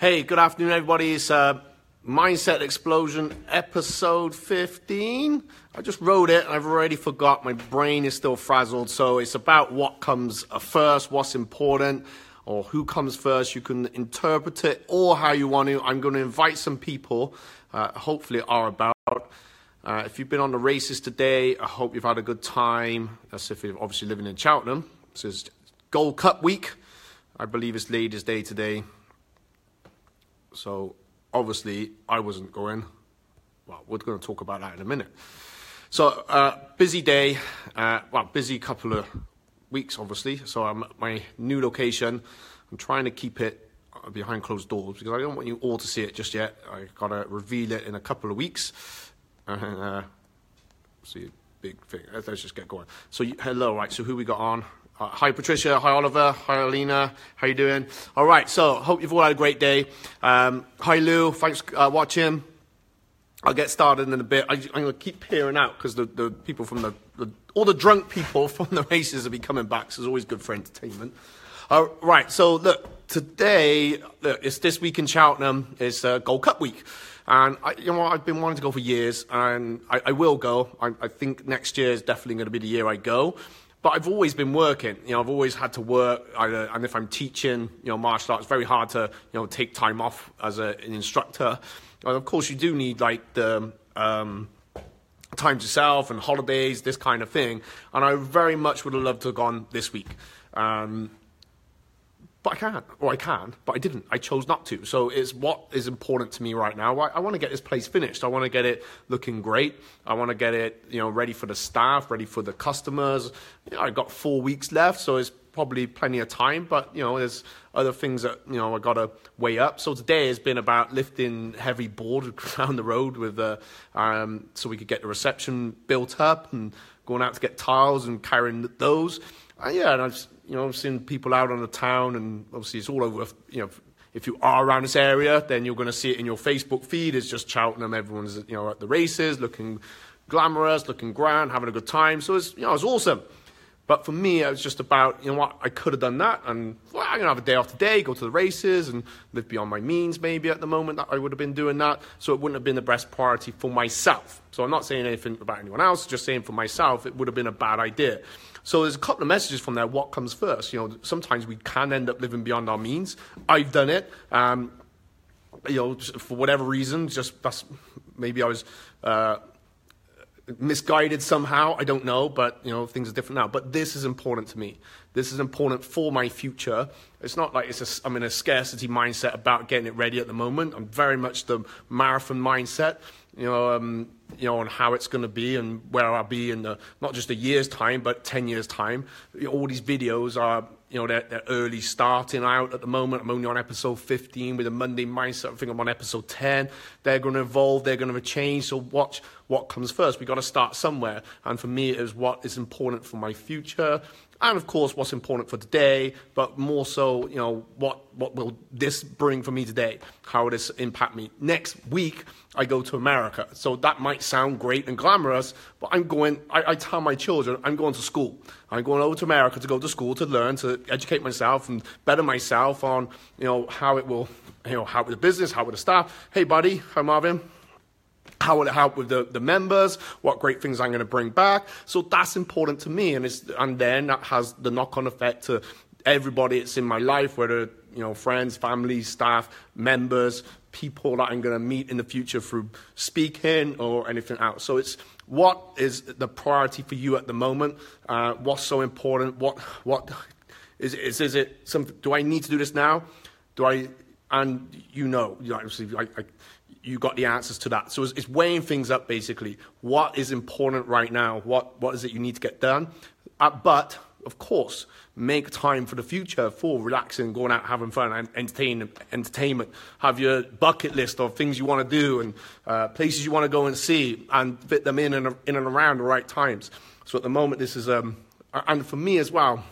Hey, good afternoon, everybody. It's uh, Mindset Explosion episode 15. I just wrote it and I've already forgot. My brain is still frazzled. So it's about what comes first, what's important, or who comes first. You can interpret it or how you want to. I'm going to invite some people, uh, hopefully, are about. Uh, if you've been on the races today, I hope you've had a good time. That's if you're obviously living in Cheltenham. This is Gold Cup week. I believe it's Ladies' Day today. So obviously I wasn't going. Well, we're going to talk about that in a minute. So uh, busy day, uh, well, busy couple of weeks, obviously. So I'm at my new location. I'm trying to keep it behind closed doors because I don't want you all to see it just yet. I got to reveal it in a couple of weeks. And uh, see, big thing. Let's just get going. So hello, right? So who we got on? Hi, Patricia. Hi, Oliver. Hi, Alina. How you doing? All right. So, hope you've all had a great day. Um, hi, Lou. Thanks for uh, watching. I'll get started in a bit. I, am going to keep peering out because the, the people from the, the, all the drunk people from the races will be coming back. So it's always good for entertainment. All uh, right. So look, today look, it's this week in Cheltenham. It's uh, Gold Cup week. And I, you know, I've been wanting to go for years, and I, I will go. I, I, think next year is definitely going to be the year I go. But I've always been working. You know, I've always had to work. Either, and if I'm teaching, you know, martial arts, it's very hard to, you know, take time off as a, an instructor. And of course, you do need like the um, time to self and holidays, this kind of thing. And I very much would have loved to have gone this week. Um, but I can't, or I can, but I didn't. I chose not to. So it's what is important to me right now. I, I want to get this place finished. I want to get it looking great. I want to get it, you know, ready for the staff, ready for the customers. You know, I got four weeks left, so it's probably plenty of time. But you know, there's other things that you know I got to weigh up. So today has been about lifting heavy board down the road with, uh, um, so we could get the reception built up and going out to get tiles and carrying those. Uh, yeah, and I've you know, seen people out on the town, and obviously it's all over. You know, if you are around this area, then you're going to see it in your Facebook feed. It's just Cheltenham. Everyone's you know at the races, looking glamorous, looking grand, having a good time. So it's you know it's awesome. But for me, it was just about, you know what, I could have done that, and well, I'm going to have a day off today, go to the races, and live beyond my means maybe at the moment that I would have been doing that. So it wouldn't have been the best priority for myself. So I'm not saying anything about anyone else, just saying for myself, it would have been a bad idea. So there's a couple of messages from there. What comes first? You know, sometimes we can end up living beyond our means. I've done it. Um, you know, for whatever reason, just that's maybe I was uh, misguided somehow. I don't know, but you know, things are different now. But this is important to me. This is important for my future. It's not like it's a, I'm in a scarcity mindset about getting it ready at the moment. I'm very much the marathon mindset you know, um, you know, on how it's going to be and where I'll be in the, not just a year's time, but 10 years' time. All these videos are, you know, they're, they're, early starting out at the moment. I'm only on episode 15 with a Monday mindset. I think I'm on episode 10. They're going to evolve. They're going to change. So watch what comes first. We've got to start somewhere. And for me, it is what is important for my future and of course what's important for today, but more so, you know, what, what will this bring for me today? How will this impact me? Next week, I go to America. So that might sound great and glamorous, but I'm going, I, I tell my children, I'm going to school. I'm going over to America to go to school to learn, to educate myself and better myself on, you know, how it will, you know, how with the business, how with the staff. Hey, buddy, hi, Marvin how will it help with the, the members? What great things I'm going to bring back? So that's important to me, and it's, and then that has the knock-on effect to everybody that's in my life, whether you know friends, family, staff, members, people that I'm going to meet in the future through speaking or anything else. So it's what is the priority for you at the moment? Uh, what's so important? What what is, is is it Some Do I need to do this now? Do I? And you know, you obviously, I, I you got the answers to that. So it's, it's, weighing things up basically. What is important right now? What what is it you need to get done? Uh, but of course, make time for the future for relaxing, going out, having fun, and entertainment. Entertainment. Have your bucket list of things you want to do and uh, places you want to go and see, and fit them in and in and around the right times. So at the moment, this is um, and for me as well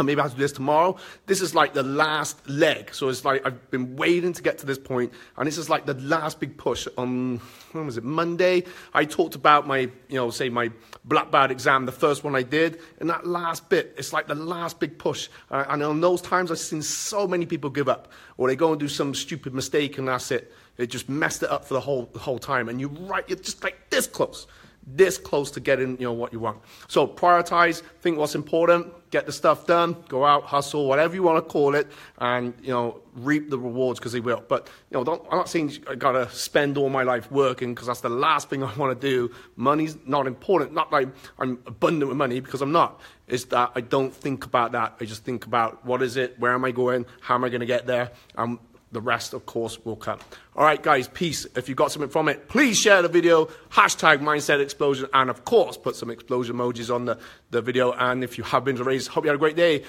and maybe I have to do this tomorrow. This is like the last leg. So it's like I've been waiting to get to this point, and this is like the last big push on when was it Monday? I talked about my you know say my black belt exam, the first one I did, and that last bit, it's like the last big push. Uh, and on those times, I've seen so many people give up, or they go and do some stupid mistake, and that's it. It just messed it up for the whole the whole time, and you're right, you're just like this close this close to getting you know what you want. So prioritize, think what's important, get the stuff done, go out, hustle, whatever you want to call it, and you know reap the rewards because they will. But you know, don't, I'm not saying I gotta spend all my life working because that's the last thing I want to do. Money's not important. Not like I'm abundant with money because I'm not. Is that I don't think about that. I just think about what is it, where am I going, how am I going to get there, um, the rest, of course, will come. All right, guys, peace. If you got something from it, please share the video, hashtag mindset explosion, and of course, put some explosion emojis on the, the video. And if you have been to raised, hope you had a great day.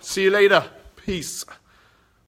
See you later. Peace.